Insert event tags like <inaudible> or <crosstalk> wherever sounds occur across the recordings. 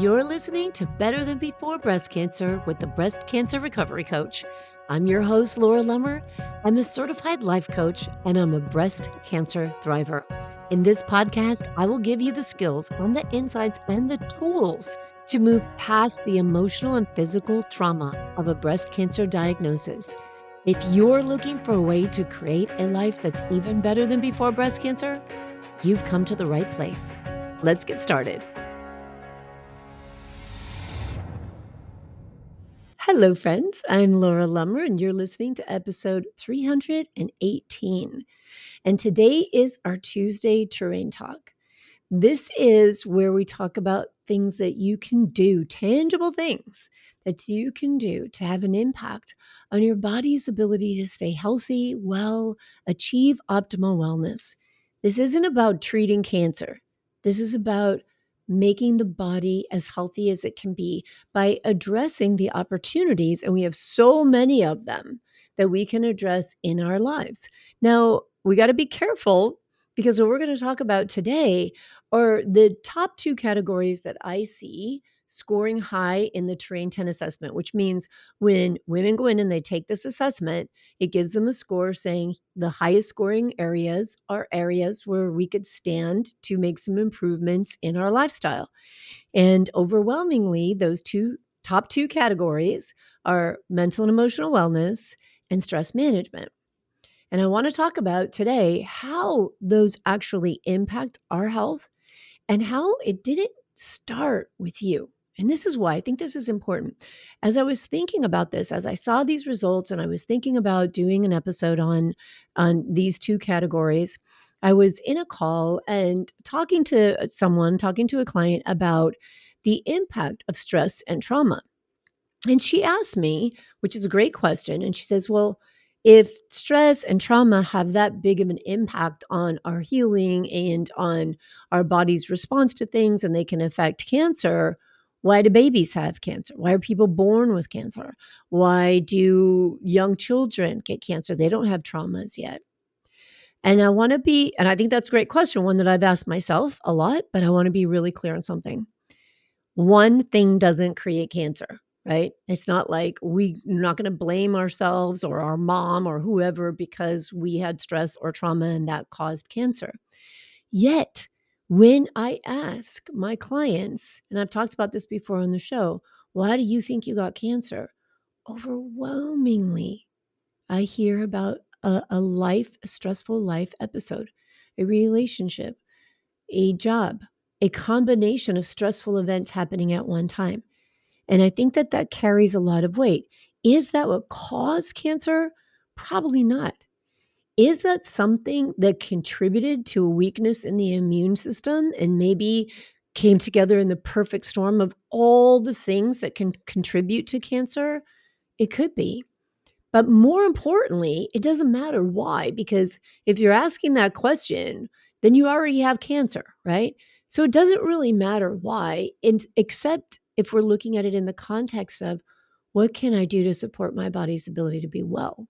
You're listening to Better Than Before Breast Cancer with the Breast Cancer Recovery Coach. I'm your host, Laura Lummer. I'm a certified life coach and I'm a breast cancer thriver. In this podcast, I will give you the skills on the insights and the tools to move past the emotional and physical trauma of a breast cancer diagnosis. If you're looking for a way to create a life that's even better than before breast cancer, you've come to the right place. Let's get started. Hello, friends. I'm Laura Lummer, and you're listening to episode 318. And today is our Tuesday Terrain Talk. This is where we talk about things that you can do, tangible things that you can do to have an impact on your body's ability to stay healthy, well, achieve optimal wellness. This isn't about treating cancer. This is about making the body as healthy as it can be by addressing the opportunities. And we have so many of them that we can address in our lives. Now, we got to be careful because what we're going to talk about today are the top two categories that I see scoring high in the terrain 10 assessment, which means when women go in and they take this assessment, it gives them a score saying the highest scoring areas are areas where we could stand to make some improvements in our lifestyle. And overwhelmingly, those two top two categories are mental and emotional wellness and stress management. And I want to talk about today how those actually impact our health and how it didn't start with you. And this is why I think this is important. As I was thinking about this, as I saw these results and I was thinking about doing an episode on on these two categories, I was in a call and talking to someone, talking to a client about the impact of stress and trauma. And she asked me, which is a great question, and she says, "Well, if stress and trauma have that big of an impact on our healing and on our body's response to things and they can affect cancer, why do babies have cancer? Why are people born with cancer? Why do young children get cancer? They don't have traumas yet. And I want to be, and I think that's a great question, one that I've asked myself a lot, but I want to be really clear on something. One thing doesn't create cancer, right? It's not like we're not going to blame ourselves or our mom or whoever because we had stress or trauma and that caused cancer. Yet, when I ask my clients, and I've talked about this before on the show, why do you think you got cancer? Overwhelmingly, I hear about a, a life, a stressful life episode, a relationship, a job, a combination of stressful events happening at one time. And I think that that carries a lot of weight. Is that what caused cancer? Probably not. Is that something that contributed to a weakness in the immune system and maybe came together in the perfect storm of all the things that can contribute to cancer? It could be. But more importantly, it doesn't matter why, because if you're asking that question, then you already have cancer, right? So it doesn't really matter why, except if we're looking at it in the context of what can I do to support my body's ability to be well?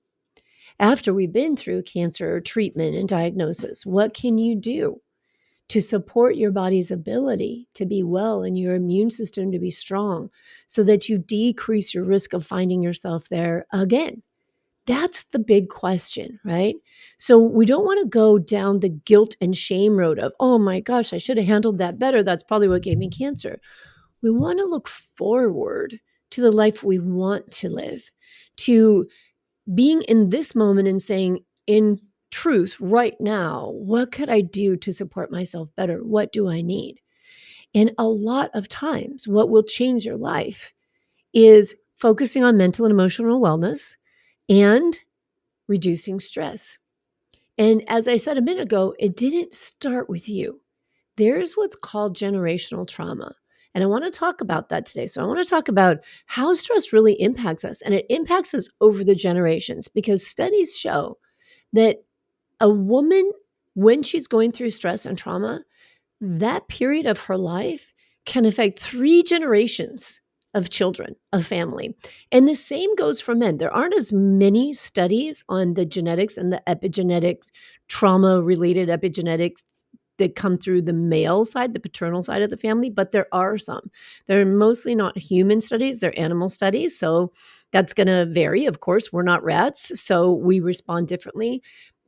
after we've been through cancer treatment and diagnosis? What can you do to support your body's ability to be well and your immune system to be strong so that you decrease your risk of finding yourself there again? That's the big question, right? So we don't want to go down the guilt and shame road of, oh my gosh, I should have handled that better. That's probably what gave me cancer. We want to look forward to the life we want to live, to being in this moment and saying, in truth, right now, what could I do to support myself better? What do I need? And a lot of times, what will change your life is focusing on mental and emotional wellness and reducing stress. And as I said a minute ago, it didn't start with you. There's what's called generational trauma. And I want to talk about that today. So I want to talk about how stress really impacts us. And it impacts us over the generations because studies show that a woman, when she's going through stress and trauma, that period of her life can affect three generations of children, of family. And the same goes for men. There aren't as many studies on the genetics and the epigenetic trauma related epigenetics that come through the male side, the paternal side of the family, but there are some. They're mostly not human studies, they're animal studies. So that's going to vary. Of course, we're not rats, so we respond differently.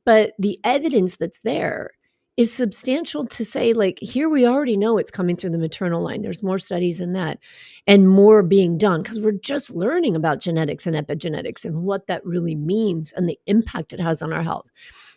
But the evidence that's there is substantial to say, like, here we already know it's coming through the maternal line. There's more studies in that and more being done because we're just learning about genetics and epigenetics and what that really means and the impact it has on our health.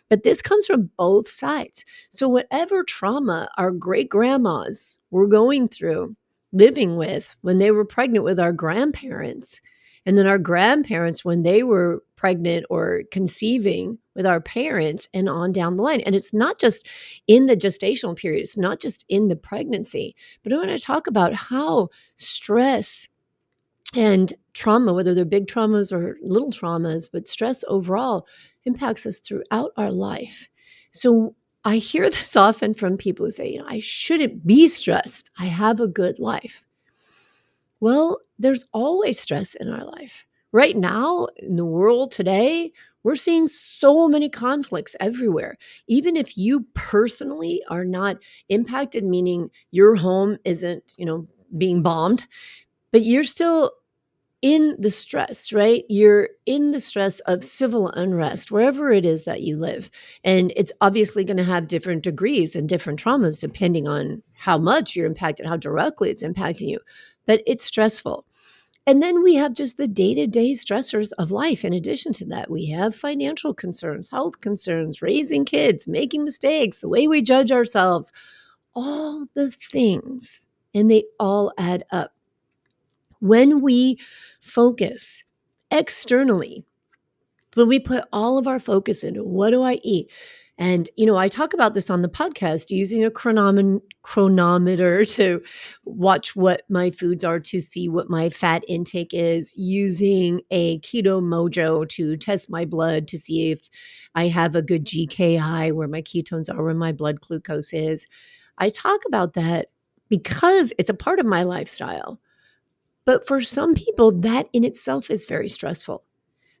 But this comes from both sides. So, whatever trauma our great grandmas were going through, living with when they were pregnant with our grandparents, and then our grandparents, when they were pregnant or conceiving with our parents and on down the line. And it's not just in the gestational period, it's not just in the pregnancy, but I want to talk about how stress and trauma, whether they're big traumas or little traumas, but stress overall impacts us throughout our life. So I hear <laughs> this often from people who say, you know, I shouldn't be stressed. I have a good life. Well, there's always stress in our life. Right now, in the world today, we're seeing so many conflicts everywhere. Even if you personally are not impacted, meaning your home isn't, you know, being bombed, but you're still in the stress, right? You're in the stress of civil unrest, wherever it is that you live. And it's obviously going to have different degrees and different traumas depending on how much you're impacted, how directly it's impacting you. But it's stressful. And then we have just the day to day stressors of life. In addition to that, we have financial concerns, health concerns, raising kids, making mistakes, the way we judge ourselves, all the things. And they all add up. When we focus externally, when we put all of our focus into what do I eat? And, you know, I talk about this on the podcast using a chronom- Cronometer <laughs> to watch what my foods are to see what my fat intake is, using a Keto-Mojo to test my blood to see if I have a good GKI, where my ketones are, where my blood glucose is. I talk about that because it's a part of my lifestyle. But for some people, that in itself is very stressful.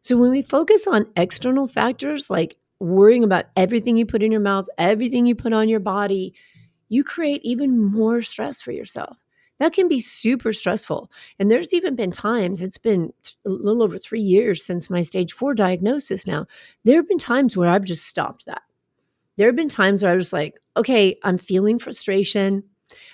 So when we focus on external factors like worrying about everything you put in your mouth, everything you put on your body, you create even more stress for yourself. That can be super stressful. And there's even been times, it's been a little over three years since my stage four diagnosis now. There have been times where I've just stopped that. There have been times where I was like, okay, I'm feeling frustration.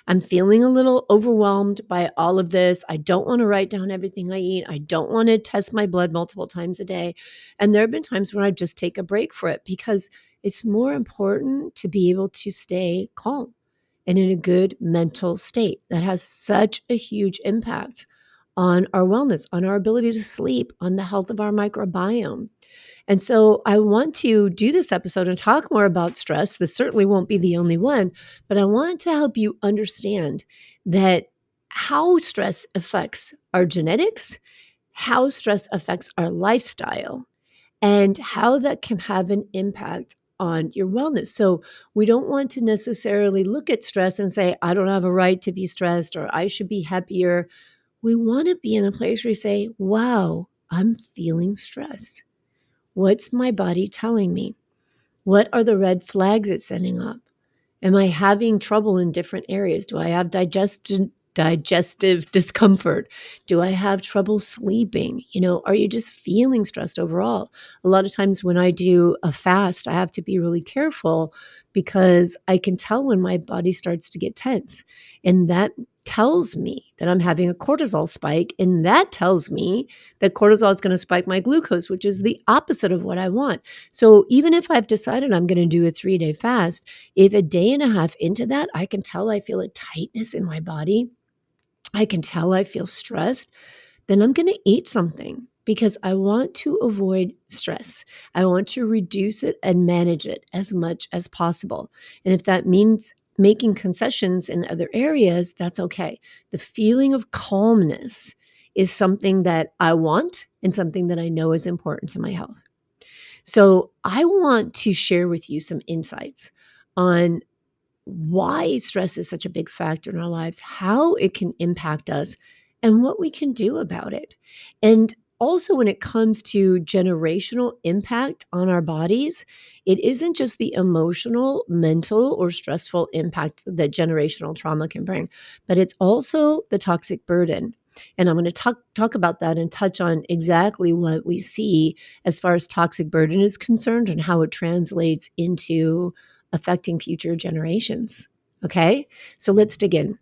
I'm feeling a little overwhelmed by all of this. I don't want to write down everything I eat. I don't want to test my blood multiple times a day. And there have been times when I just take a break for it because it's more important to be able to stay calm and in a good mental state. That has such a huge impact on our wellness, on our ability to sleep, on the health of our microbiome. And so I want to do this episode and talk more about stress. This certainly won't be the only one, but I want to help you understand that how stress affects our genetics, how stress affects our lifestyle, and how that can have an impact on your wellness. So we don't want to necessarily look at stress and say, I don't have a right to be stressed or I should be happier. We want to be in a place where we say, wow, I'm feeling stressed. What's my body telling me? What are the red flags it's sending up? Am I having trouble in different areas? Do I have digestion? digestive <laughs> discomfort? Do I have trouble sleeping? You know, are you just feeling stressed overall? A lot of times when I do a fast, I have to be really careful because I can tell when my body starts to get tense. And that tells me that I'm having a cortisol spike. And that tells me that cortisol is going to spike my glucose, which is the opposite of what I want. So even if I've decided I'm going to do a three day fast, if a day and a half into that, I can tell I feel a tightness in my body I can tell I feel stressed, then I'm going to eat something because I want to avoid stress. I want to reduce it and manage it as much as possible. And if that means making concessions in other areas, that's okay. The feeling of calmness is something that I want and something that I know is important to my health. So I want to share with you some insights on why stress is such a big factor in our lives, how it can impact us, and what we can do about it. And also, when it comes to generational impact on our bodies, it isn't just the emotional, mental, or stressful impact that generational trauma can bring, but it's also the toxic burden. And I'm going to talk, talk about that and touch on exactly what we see as far as toxic burden is concerned and how it translates into affecting future generations. Okay, so let's dig in.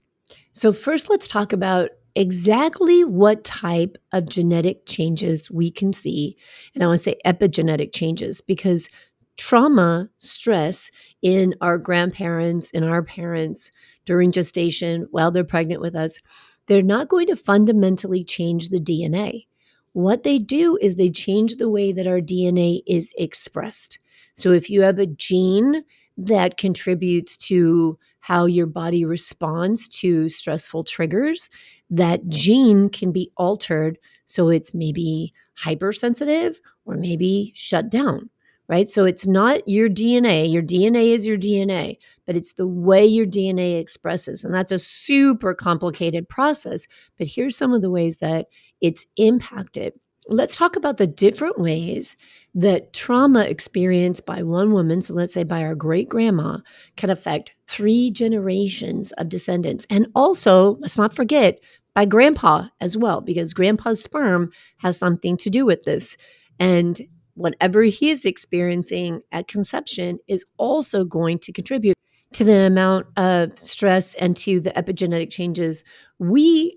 So, first, let's talk about exactly what type of genetic changes we can see. And I want to say epigenetic changes because trauma, stress in our grandparents in our parents during gestation while they're pregnant with us, they're not going to fundamentally change the DNA. What they do is they change the way that our DNA is expressed. So if you have a gene that contributes to how your body responds to stressful triggers, that gene can be altered so it's maybe hypersensitive or maybe shut down, right? So it's not your DNA. Your DNA is your DNA, but it's the way your DNA expresses. And that's a super complicated process. But here's some of the ways that it's impacted. Let's talk about the different ways that trauma experienced by one woman, so let's say by our great grandma, can affect three generations of descendants. And also, let's not forget, by grandpa as well, because grandpa's sperm has something to do with this. And whatever he is experiencing at conception is also going to contribute to the amount of stress and to the epigenetic changes we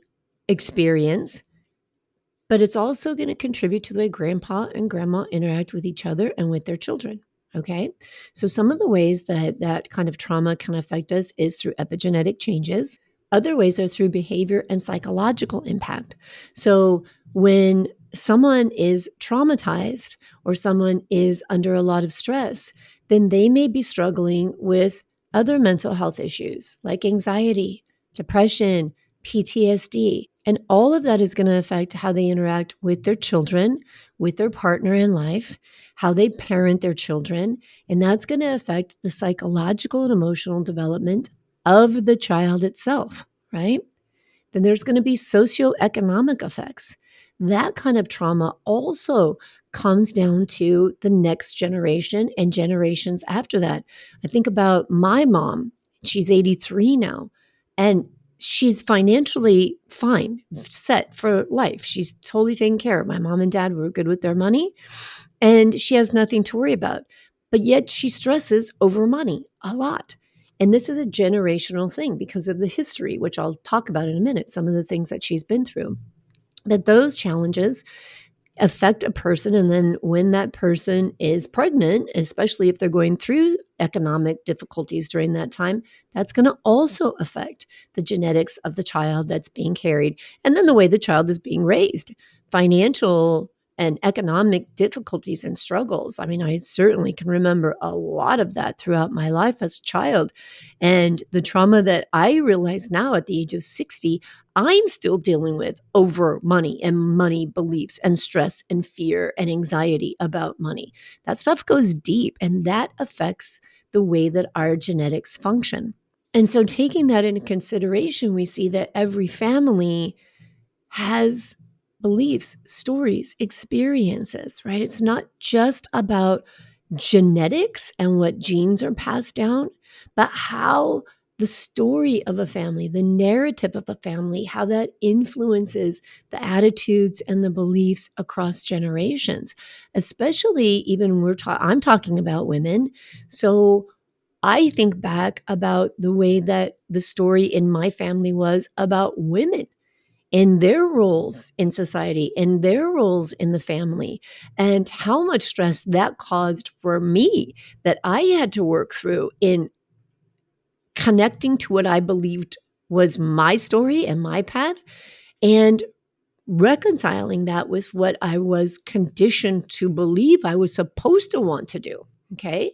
experience but it's also going to contribute to the way grandpa and grandma interact with each other and with their children. Okay. So, some of the ways that that kind of trauma can affect us is through epigenetic changes. Other ways are through behavior and psychological impact. So, when someone is traumatized or someone is under a lot of stress, then they may be struggling with other mental health issues like anxiety, depression, PTSD. And all of that is going to affect how they interact with their children, with their partner in life, how they parent their children. And that's going to affect the psychological and emotional development of the child itself, right? Then there's going to be socioeconomic effects. That kind of trauma also comes down to the next generation and generations after that. I think about my mom, she's 83 now. And she's financially fine, set for life. She's totally taken care of. My mom and dad were good with their money, and she has nothing to worry about. But yet she stresses over money a lot. And this is a generational thing because of the history, which I'll talk about in a minute, some of the things that she's been through. But those challenges affect a person. And then when that person is pregnant, especially if they're going through economic difficulties during that time, that's going to also affect the genetics of the child that's being carried. And then the way the child is being raised. Financial and economic difficulties and struggles. I mean, I certainly can remember a lot of that throughout my life as a child. And the trauma that I realize now at the age of 60, I'm still dealing with over money and money beliefs and stress and fear and anxiety about money. That stuff goes deep and that affects the way that our genetics function. And so, taking that into consideration, we see that every family has beliefs, stories, experiences, right? It's not just about genetics and what genes are passed down, but how the story of a family, the narrative of a family, how that influences the attitudes and the beliefs across generations, especially even we're ta- I'm talking about women. So I think back about the way that the story in my family was about women in their roles in society, in their roles in the family, and how much stress that caused for me that I had to work through in connecting to what I believed was my story and my path and reconciling that with what I was conditioned to believe I was supposed to want to do. Okay.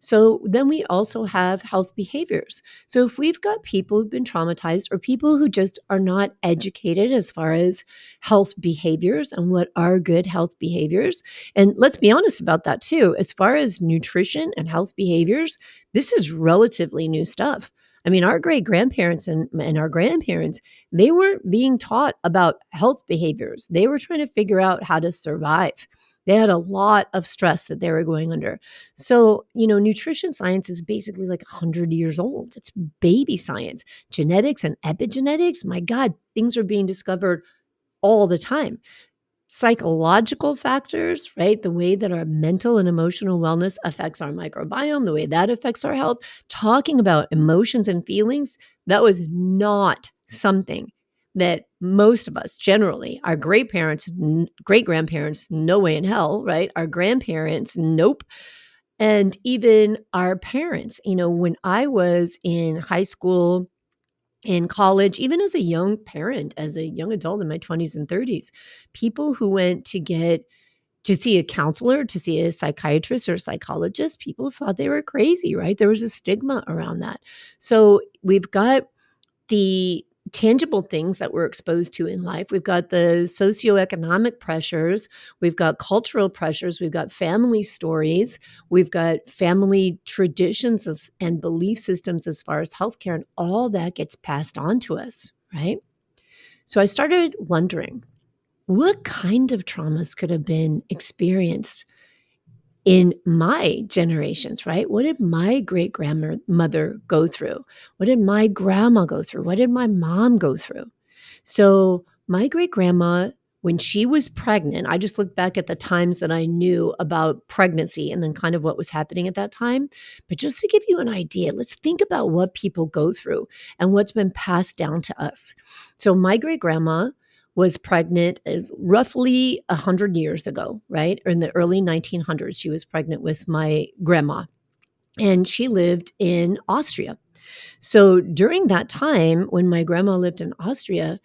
So then we also have health behaviors. So if we've got people who've been traumatized or people who just are not educated as far as health behaviors and what are good health behaviors, and let's be honest about that too, as far as nutrition and health behaviors, this is relatively new stuff. I mean, our great grandparents and, and our grandparents, they weren't being taught about health behaviors. They were trying to figure out how to survive. They had a lot of stress that they were going under. So, you know, nutrition science is basically like 100 years old. It's baby science. Genetics and epigenetics, my God, things are being discovered all the time psychological factors, right? The way that our mental and emotional wellness affects our microbiome, the way that affects our health, talking about emotions and feelings, that was not something that most of us generally, our great parents, great grandparents, no way in hell, right? Our grandparents, nope. And even our parents, you know, when I was in high school, in college, even as a young parent, as a young adult in my 20s and 30s, people who went to get to see a counselor, to see a psychiatrist or a psychologist, people thought they were crazy, right? There was a stigma around that. So we've got the tangible things that we're exposed to in life. We've got the socioeconomic pressures, we've got cultural pressures, we've got family stories, we've got family traditions and belief systems as far as healthcare, and all that gets passed on to us, right? So I started wondering what kind of traumas could have been experienced in my generations, right? What did my great grandmother go through? What did my grandma go through? What did my mom go through? So, my great grandma, when she was pregnant, I just looked back at the times that I knew about pregnancy and then kind of what was happening at that time. But just to give you an idea, let's think about what people go through and what's been passed down to us. So, my great grandma, was pregnant roughly 100 years ago, right? In the early 1900s, she was pregnant with my grandma. And she lived in Austria. So during that time, when my grandma lived in Austria,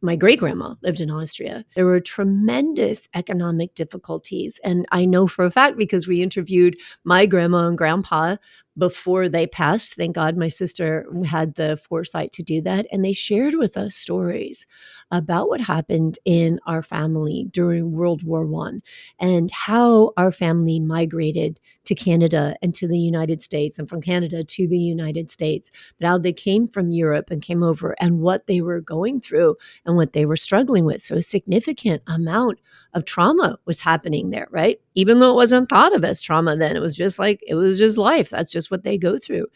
my great grandma lived in Austria. There were tremendous economic difficulties. And I know for a fact because we interviewed my grandma and grandpa before they passed. Thank God my sister had the foresight to do that. And they shared with us stories about what happened in our family during World War One and how our family migrated to Canada and to the United States and from Canada to the United States, but how they came from Europe and came over and what they were going through and what they were struggling with. So a significant amount of trauma was happening there, right? Even though it wasn't thought of as trauma then, it was just like, it was just life. That's just what they go through.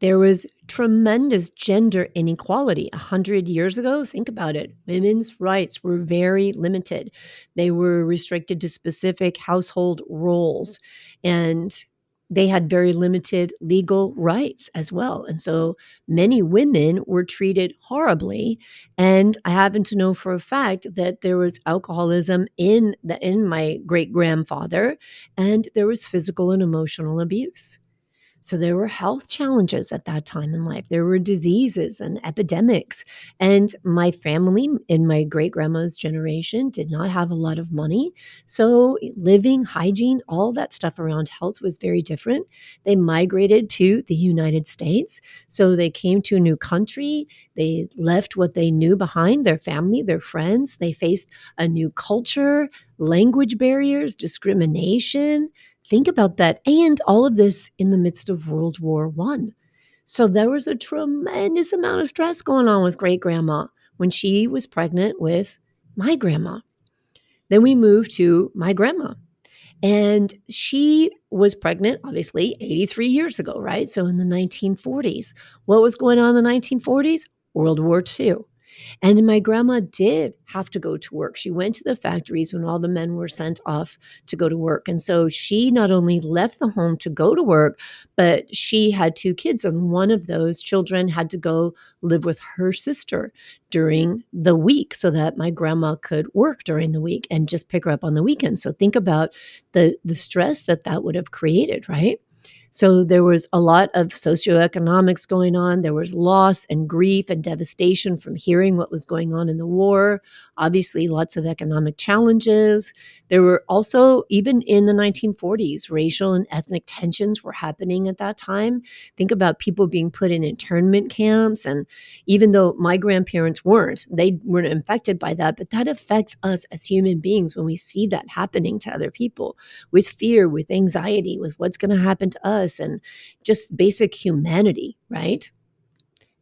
There was tremendous gender inequality. A hundred years ago, think about it. Women's rights were very limited. They were restricted to specific household roles. And they had very limited legal rights as well. And so many women were treated horribly. And I happen to know for a fact that there was alcoholism in the in my great grandfather, and there was physical and emotional abuse. So there were health challenges at that time in life. There were diseases and epidemics. And my family in my great grandma's generation did not have a lot of money. So living, hygiene, all that stuff around health was very different. They migrated to the United States. So they came to a new country. They left what they knew behind their family, their friends. They faced a new culture, language barriers, discrimination Think about that. And all of this in the midst of World War One. So there was a tremendous amount of stress going on with great grandma when she was pregnant with my grandma. Then we moved to my grandma. And she was pregnant, obviously, 83 years ago, right? So in the 1940s. What was going on in the 1940s? World War II. And my grandma did have to go to work. She went to the factories when all the men were sent off to go to work. And so she not only left the home to go to work, but she had two kids. And one of those children had to go live with her sister during the week so that my grandma could work during the week and just pick her up on the weekend. So think about the the stress that that would have created, right? So there was a lot of socioeconomics going on. There was loss and grief and devastation from hearing what was going on in the war. Obviously, lots of economic challenges. There were also, even in the 1940s, racial and ethnic tensions were happening at that time. Think about people being put in internment camps. And even though my grandparents weren't, they weren't infected by that, but that affects us as human beings when we see that happening to other people with fear, with anxiety, with what's going to happen to us us and just basic humanity, right?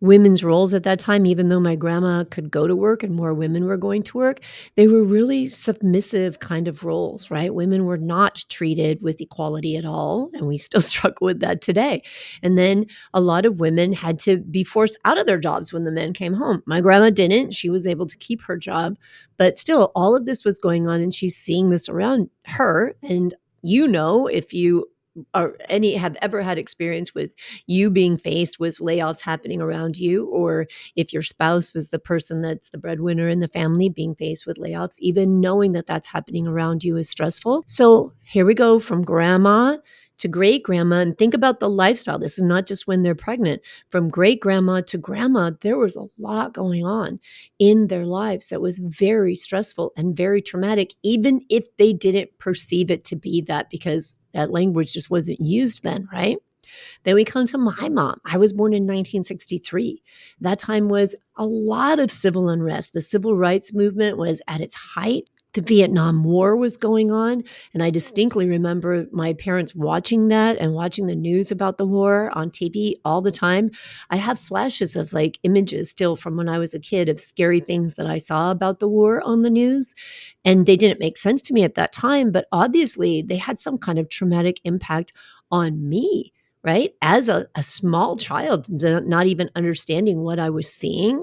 women's roles at that time, even though my grandma could go to work and more women were going to work, they were really submissive kind of roles, right? Women were not treated with equality at all. And we still <laughs> struggle with that today. And then a lot of women had to be forced out of their jobs when the men came home. My grandma didn't. She was able to keep her job. But still, all of this was going on, and she's seeing this around her. And you know, if you or any have ever had experience with you being faced with layoffs happening around you? Or if your spouse was the person that's the breadwinner in the family being faced with layoffs even knowing that that's happening around you is stressful. So here we go from grandma to great grandma and think about the lifestyle. This is not just when they're pregnant. From great grandma to grandma, there was a lot going on in their lives that was very stressful and very traumatic, even if they didn't perceive it to be that because that language just wasn't used then, right? Then we come to my mom. I was born in 1963. That time was a lot of civil unrest. The civil rights movement was at its height the Vietnam War was going on. And I mm-hmm. distinctly remember my parents watching that and watching the news about the war on TV all the time. I have flashes of like images still from when I was a kid of scary things that I saw about the war on the news. And they didn't make sense to me at that time, but obviously they had some kind of traumatic impact on me right? As a, a small child, not even understanding what I was seeing,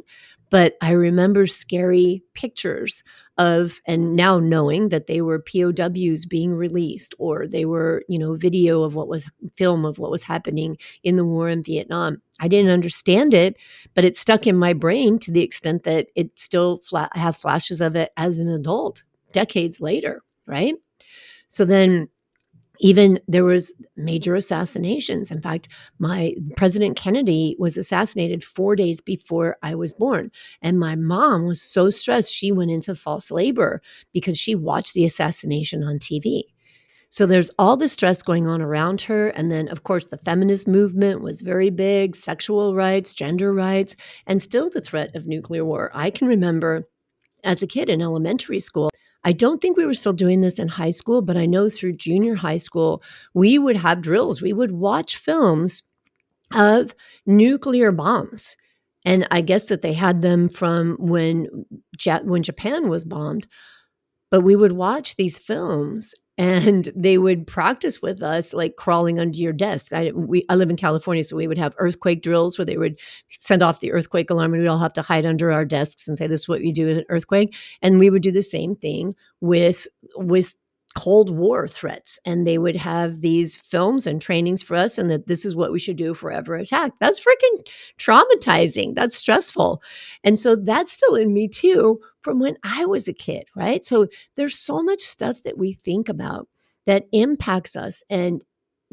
but I remember scary pictures of, and now knowing that they were POWs being released or they were, you know, video of what was film of what was happening in the war in Vietnam. I didn't understand it, but it stuck in my brain to the extent that it still fla- I have flashes of it as an adult decades later, right? So then even there was major assassinations. In fact my president kennedy was assassinated four days before i was born. And my mom was so stressed she went into false labor because she watched the assassination on tv so there's all the stress going on around her. And then of course the feminist movement was very big sexual rights gender rights and still the threat of nuclear war. I can remember as a kid in elementary school I don't think we were still doing this in high school, but I know through junior high school, we would have drills. We would watch films of nuclear bombs. And I guess that they had them from when when Japan was bombed. But we would watch these films and they would practice with us like crawling under your desk. I we i live in california so we would have earthquake drills where they would send off the earthquake alarm and we'd all have to hide under our desks and say this is what you do in an earthquake. And we would do the same thing with with Cold War threats, and they would have these films and trainings for us, and that this is what we should do if we're ever attacked. That's freaking traumatizing. That's stressful. And so that's still in me too from when I was a kid, right? So there's so much stuff that we think about that impacts us. And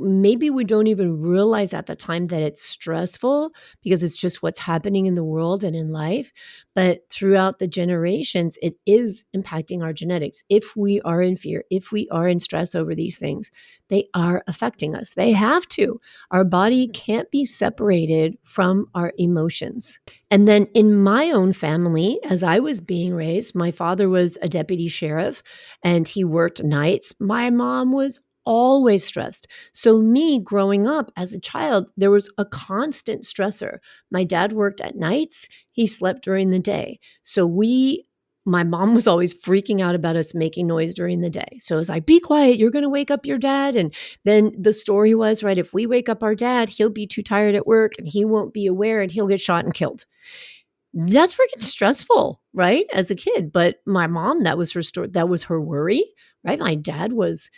maybe we don't even realize at the time that it's stressful because it's just what's happening in the world and in life. But throughout the generations, it is impacting our genetics. If we are in fear, if we are in stress over these things, they are affecting us. They have to. Our body mm-hmm. can't be separated from our emotions. And then in my own family, as I was being raised, my father was a deputy sheriff and he worked nights. My mom was always stressed. So, me growing up as a child, there was a constant stressor. My dad worked at nights, he slept during the day. So, we my mom was always freaking out about us making noise during the day. So it was like, be quiet, you're going to wake up your dad. And then the story was, right, if we wake up our dad, he'll be too tired at work and he won't be aware and he'll get shot and killed. That's freaking stressful, right? As a kid. But my mom, that was her story, that was her worry, right? My dad was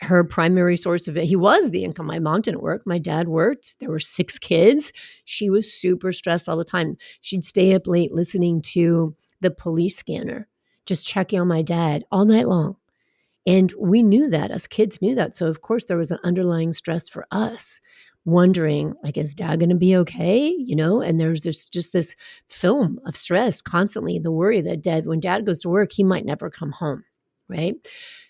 her primary source of it. He was the income. My mom didn't work. My dad worked. There were six kids. She was super stressed all the time. She'd stay up late listening to the police scanner, just checking on my dad all night long. And we knew that, as kids knew that. So, of course, there was an underlying stress for us, wondering, like, is dad going to be okay? You know, and there's this, just this film of stress constantly, the worry that dad, when dad goes to work, he might never come home. Right.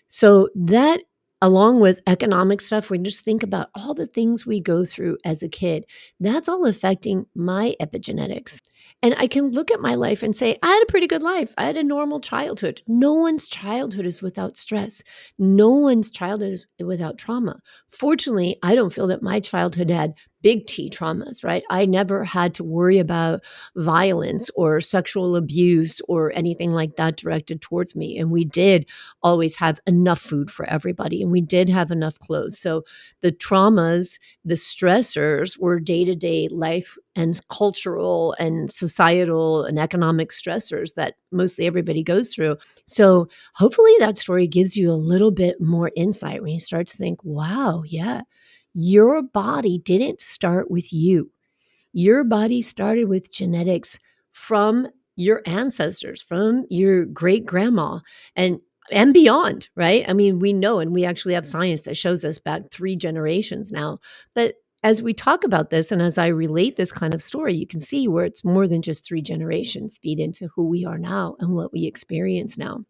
So, that along with economic stuff, we just think about all the things we go through as a kid. That's all affecting my epigenetics. And I can look at my life and say, I had a pretty good life. I had a normal childhood. No one's childhood is without stress. No one's childhood is without trauma. Fortunately, I don't feel that my childhood had big T traumas, right? I never had to worry about violence or sexual abuse or anything like that directed towards me. And we did always have enough food for everybody and we did have enough clothes. So the traumas, the stressors were day to day life and cultural and societal and economic stressors that mostly everybody goes through. So hopefully that story gives you a little bit more insight when you start to think, wow, yeah your body didn't start with you. Your body started with genetics from your ancestors, from your great grandma, and and beyond, right? I mean, we know, and we actually have science that shows us back three generations now. But as we talk about this and as I relate this kind of story, you can see where it's more than just three generations feed into who we are now and what we experience now.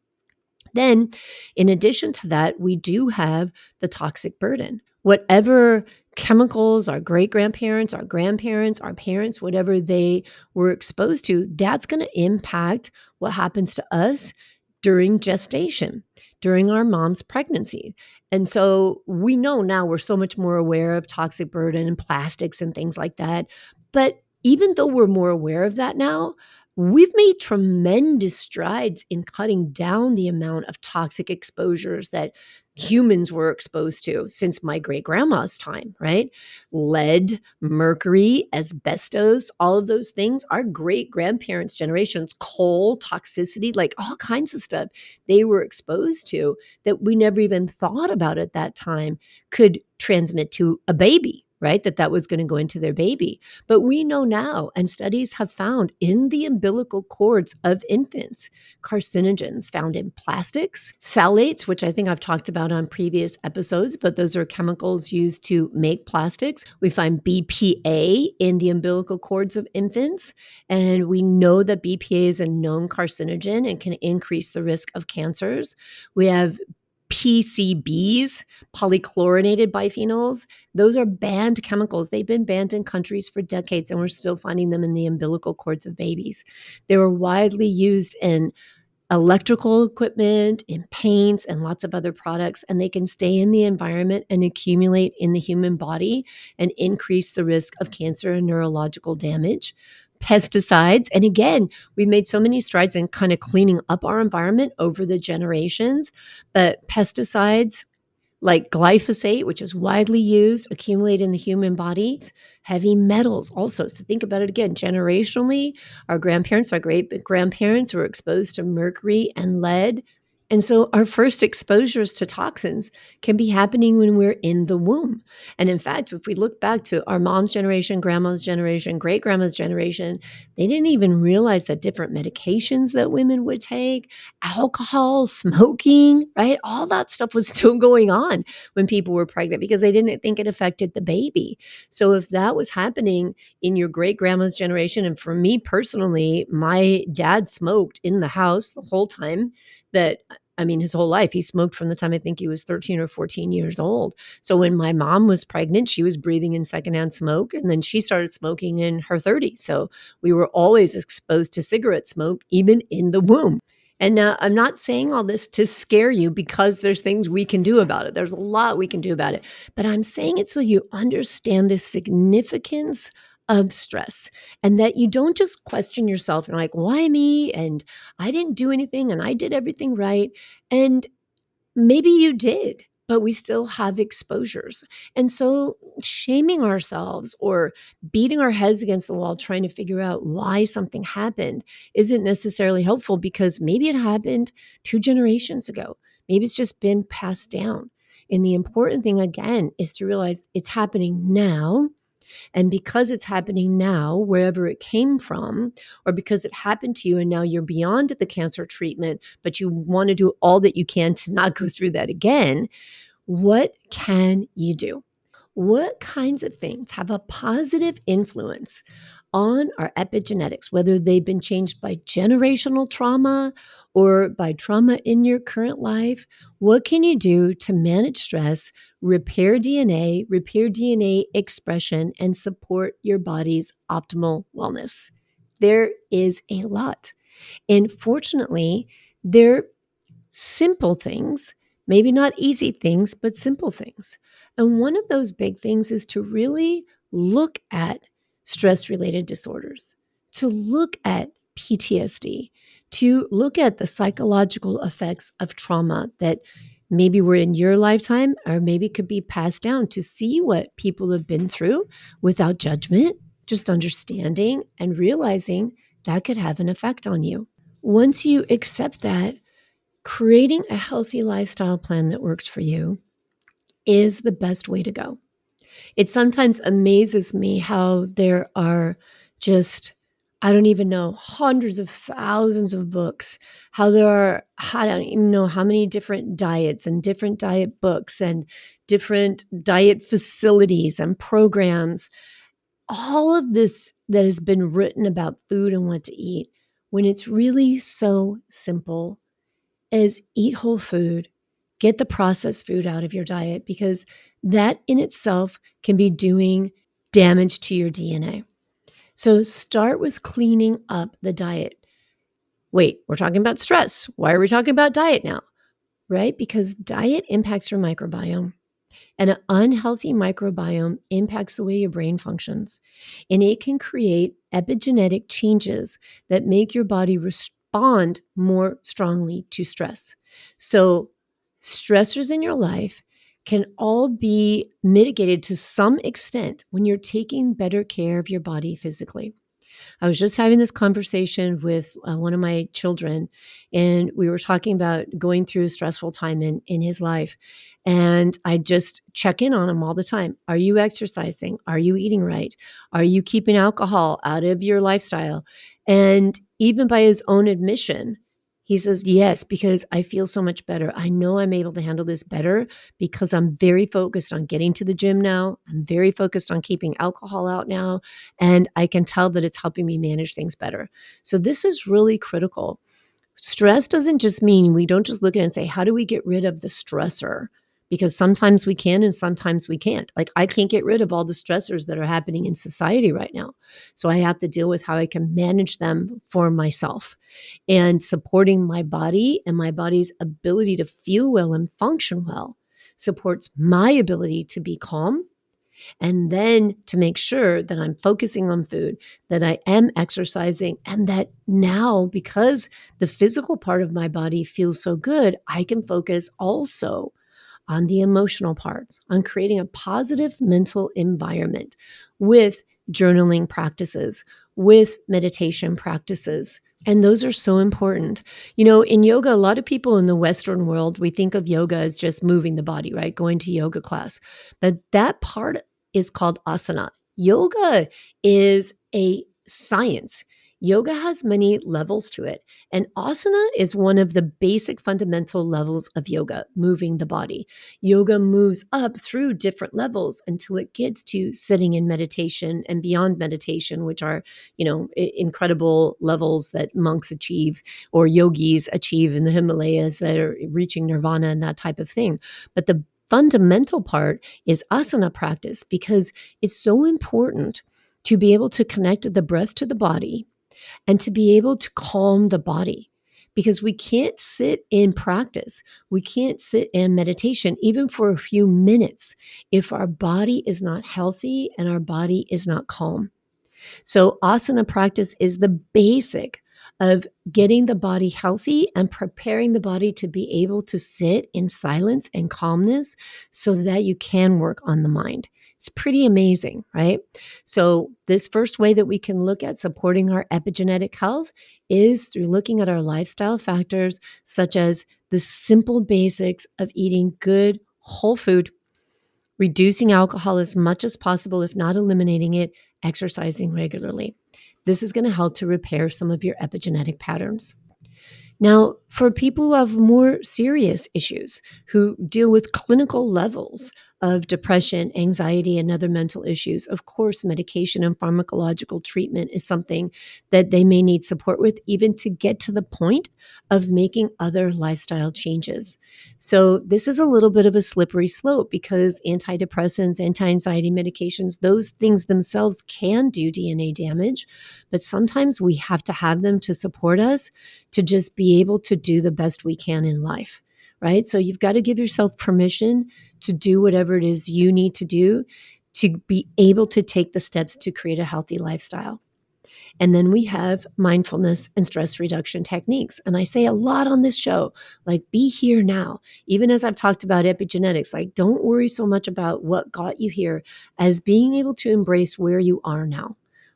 Then, in addition to that, we do have the toxic burden whatever chemicals our great grandparents, our grandparents, our parents, whatever they were exposed to, that's going to impact what happens to us during gestation, during our mom's pregnancy. And so we know now we're so much more aware of toxic burden and plastics and things like that. But even though we're more aware of that now, we've made tremendous strides in cutting down the amount of toxic exposures that humans were exposed to since my great grandma's time, right? Lead, mercury, asbestos, all of those things, our great grandparents' generations, coal, toxicity, like all kinds of stuff they were exposed to that we never even thought about at that time could transmit to a baby, right? That that was going to go into their baby. But we know now, and studies have found in the umbilical cords of infants, carcinogens found in plastics, phthalates, which I think I've talked about on previous episodes, but those are chemicals used to make plastics. We find BPA in the umbilical cords of infants, and we know that BPA is a known carcinogen and can increase the risk of cancers. We have PCBs, polychlorinated biphenyls, those are banned chemicals. They've been banned in countries for decades, and we're still finding them in the umbilical cords of babies. They were widely used in electrical equipment, in paints, and lots of other products, and they can stay in the environment and accumulate in the human body and increase the risk of cancer and neurological damage pesticides. And again, we've made so many strides in kind of cleaning up our environment over the generations, but pesticides like glyphosate, which is widely used, accumulate in the human body, heavy metals also. So think about it again. Generationally, our grandparents, our great grandparents were exposed to mercury and lead and so our first exposures to toxins can be happening when we're in the womb. And in fact, if we look back to our mom's generation, grandma's generation, great grandma's generation, they didn't even realize that different medications that women would take, alcohol, smoking, right? All that stuff was <laughs> still going on when people were pregnant because they didn't think it affected the baby. So if that was happening in your great grandma's generation, and for me personally, my dad smoked in the house the whole time that I mean, his whole life. He smoked from the time I think he was 13 or 14 years old. So when my mom was pregnant, she was breathing in secondhand smoke. And then she started smoking in her 30s. So we were always exposed to cigarette smoke, even in the womb. And now I'm not saying all this to scare you because there's things we can do about it. There's a lot we can do about it. But I'm saying it so you understand the significance of stress and that you don't just question yourself and like, why me? And I didn't do anything and I did everything right. And maybe you did, but we still have exposures. And so shaming ourselves or beating our heads against the wall trying to figure out why something happened isn't necessarily helpful because maybe it happened two generations ago. Maybe it's just been passed down. And the important thing again is to realize it's happening now and because it's happening now, wherever it came from, or because it happened to you and now you're beyond the cancer treatment, but you want to do all that you can to not go through that again, what can you do? What kinds of things have a positive influence on our epigenetics, whether they've been changed by generational trauma or by trauma in your current life. What can you do to manage stress, repair DNA, repair DNA expression, and support your body's optimal wellness? There is a lot. And fortunately, they're simple things, maybe not easy things, but simple things. And one of those big things is to really look at stress related disorders, to look at PTSD, to look at the psychological effects of trauma that maybe were in your lifetime or maybe could be passed down to see what people have been through without judgment, just understanding and realizing that could have an effect on you. Once you accept that, creating a healthy lifestyle plan that works for you is the best way to go. It sometimes amazes me how there are just I don't even know hundreds of thousands of books. How there are I don't even know how many different diets and different diet books and different diet facilities and programs. All of this that has been written about food and what to eat when it's really so simple as eat whole food, get the processed food out of your diet because that in itself can be doing damage to your DNA. So start with cleaning up the diet. Wait, we're talking about stress. Why are we talking about diet now? Right? Because diet impacts your microbiome. And an unhealthy microbiome impacts the way your brain functions. And it can create epigenetic changes that make your body respond more strongly to stress. So, stressors in your life can all be mitigated to some extent when you're taking better care of your body physically. I was just having this conversation with uh, one of my children, and we were talking about going through a stressful time in, in his life. And I just check in on him all the time. Are you exercising? Are you eating right? Are you keeping alcohol out of your lifestyle? And even by his own admission, he says, Yes, because I feel so much better. I know I'm able to handle this better because I'm very focused on getting to the gym now. I'm very focused on keeping alcohol out now. And I can tell that it's helping me manage things better. So, this is really critical. Stress doesn't just mean we don't just look at it and say, How do we get rid of the stressor? Because sometimes we can and sometimes we can't. Like, I can't get rid of all the stressors that are happening in society right now. So I have to deal with how I can manage them for myself and supporting my body and my body's ability to feel well and function well supports my ability to be calm and then to make sure that I'm focusing on food, that I am exercising, and that now, because the physical part of my body feels so good, I can focus also on the emotional parts, on creating a positive mental environment with journaling practices, with meditation practices. And those are so important. You know, in yoga, a lot of people in the Western world, we think of yoga as just moving the body, right? Going to yoga class. But that part is called asana. Yoga is a science. Yoga has many levels to it. And asana is one of the basic fundamental levels of yoga, moving the body. Yoga moves up through different levels until it gets to sitting in meditation and beyond meditation, which are, you know, incredible levels that monks achieve or yogis achieve in the Himalayas that are reaching nirvana and that type of thing. But the fundamental part is asana practice because it's so important to be able to connect the breath to the body and to be able to calm the body because we can't sit in practice. We can't sit in meditation even for a few minutes if our body is not healthy and our body is not calm. So, asana practice is the basic of getting the body healthy and preparing the body to be able to sit in silence and calmness so that you can work on the mind. It's pretty amazing, right? So, this first way that we can look at supporting our epigenetic health is through looking at our lifestyle factors, such as the simple basics of eating good, whole food, reducing alcohol as much as possible, if not eliminating it, exercising regularly. This is going to help to repair some of your epigenetic patterns. Now, for people who have more serious issues, who deal with clinical levels of depression, anxiety, and other mental issues, of course, medication and pharmacological treatment is something that they may need support with, even to get to the point of making other lifestyle changes. So, this is a little bit of a slippery slope because antidepressants, anti anxiety medications, those things themselves can do DNA damage, but sometimes we have to have them to support us to just be able to do the best we can in life right? So you've got to give yourself permission to do whatever it is you need to do to be able to take the steps to create a healthy lifestyle. And then we have mindfulness and stress reduction techniques. And I say a lot on this show, like be here now. Even as I've talked about epigenetics, like don't worry so much about what got you here as being able to embrace where you are now.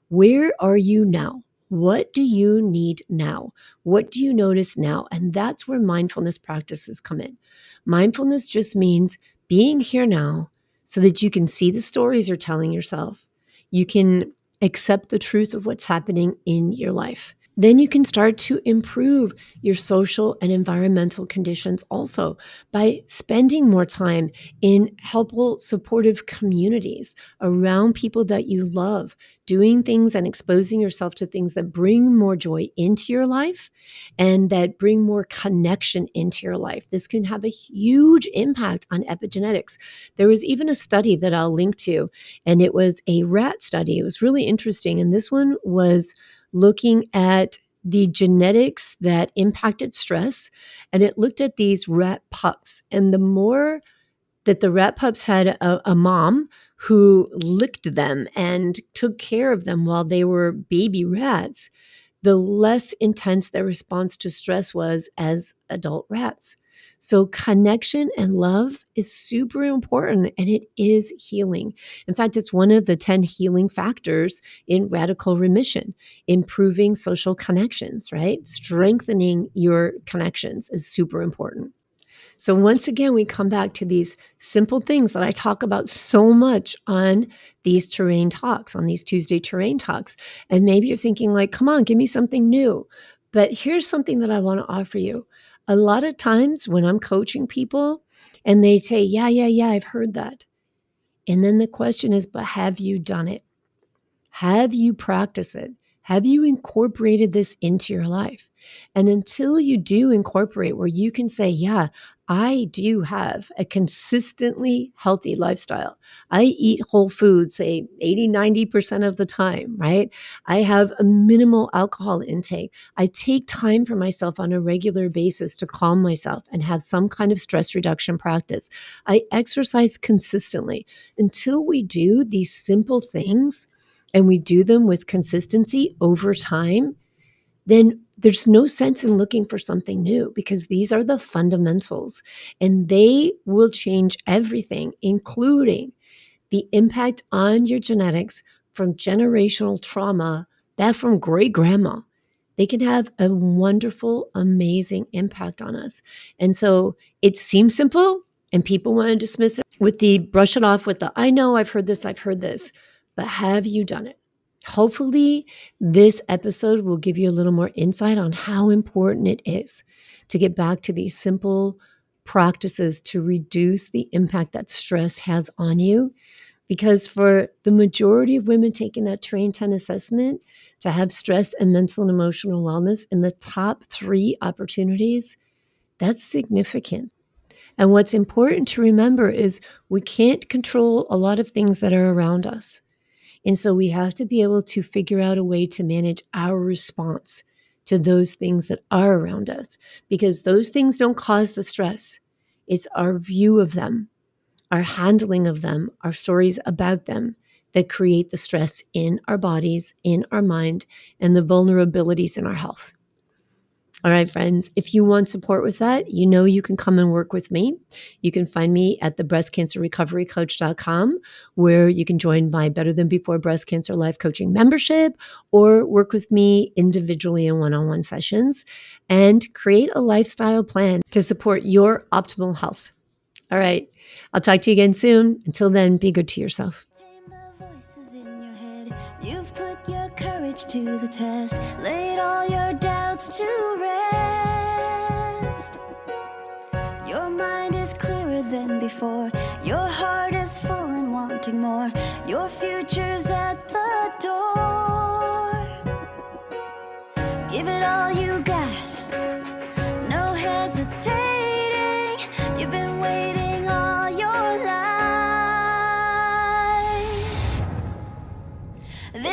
Where are you now? What do you need now? What do you notice now? And that's where mindfulness practices come in. Mindfulness just means being here now so that you can see the stories you're telling yourself. You can accept the truth of what's happening in your life then you can start to improve your social and environmental conditions also by spending more time in helpful, supportive communities around people that you love, doing things and exposing yourself to things that bring more joy into your life and that bring more connection into your life. This can have a huge impact on epigenetics. There was even a study that I'll link to, and it was a rat study. It was really interesting. And this one was looking at the genetics that impacted stress. And it looked at these rat pups. And the more that the rat pups had a, a mom who licked them and took care of them while they were baby rats, the less intense their response to stress was as adult rats. So, connection and love is super important and it is healing. In fact, it's one of the 10 healing factors in radical remission, improving social connections, right? Strengthening your connections is super important. So, once again, we come back to these simple things that I talk about so much on these terrain talks, on these Tuesday terrain talks. And maybe you're thinking, like, come on, give me something new. But here's something that I want to offer you a lot of times when I'm coaching people and they say, Yeah, yeah, yeah, I've heard that. And then the question is, But have you done it? Have you practiced it? Have you incorporated this into your life? And until you do incorporate, where you can say, Yeah, I do have a consistently healthy lifestyle. I eat whole foods, say 80, 90% of the time, right? I have a minimal alcohol intake. I take time for myself on a regular basis to calm myself and have some kind of stress reduction practice. I exercise consistently. Until we do these simple things, and we do them with consistency over time, then there's no sense in looking for something new because these are the fundamentals and they will change everything, including the impact on your genetics from generational trauma, that from great grandma. They can have a wonderful, amazing impact on us. And so it seems simple and people want to dismiss it with the brush it off with the I know, I've heard this, I've heard this but have you done it? Hopefully, this episode will give you a little more insight on how important it is to get back to these simple practices to reduce the impact that stress has on you. Because for the majority of women taking that Terrain 10 assessment, to have stress and mental and emotional wellness in the top three opportunities, that's significant. And what's important to remember is we can't control a lot of things that are around us. And so we have to be able to figure out a way to manage our response to those things that are around us because those things don't cause the stress. It's our view of them, our handling of them, our stories about them that create the stress in our bodies, in our mind, and the vulnerabilities in our health. All right, friends, if you want support with that, you know you can come and work with me. You can find me at the breastcancerrecoverycoach.com, where you can join my Better Than Before Breast Cancer Life Coaching membership or work with me individually in one on one sessions and create a lifestyle plan to support your optimal health. All right, I'll talk to you again soon. Until then, be good to yourself. To the test, laid all your doubts to rest. Your mind is clearer than before, your heart is full and wanting more. Your future's at the door. Give it all you got, no hesitating. You've been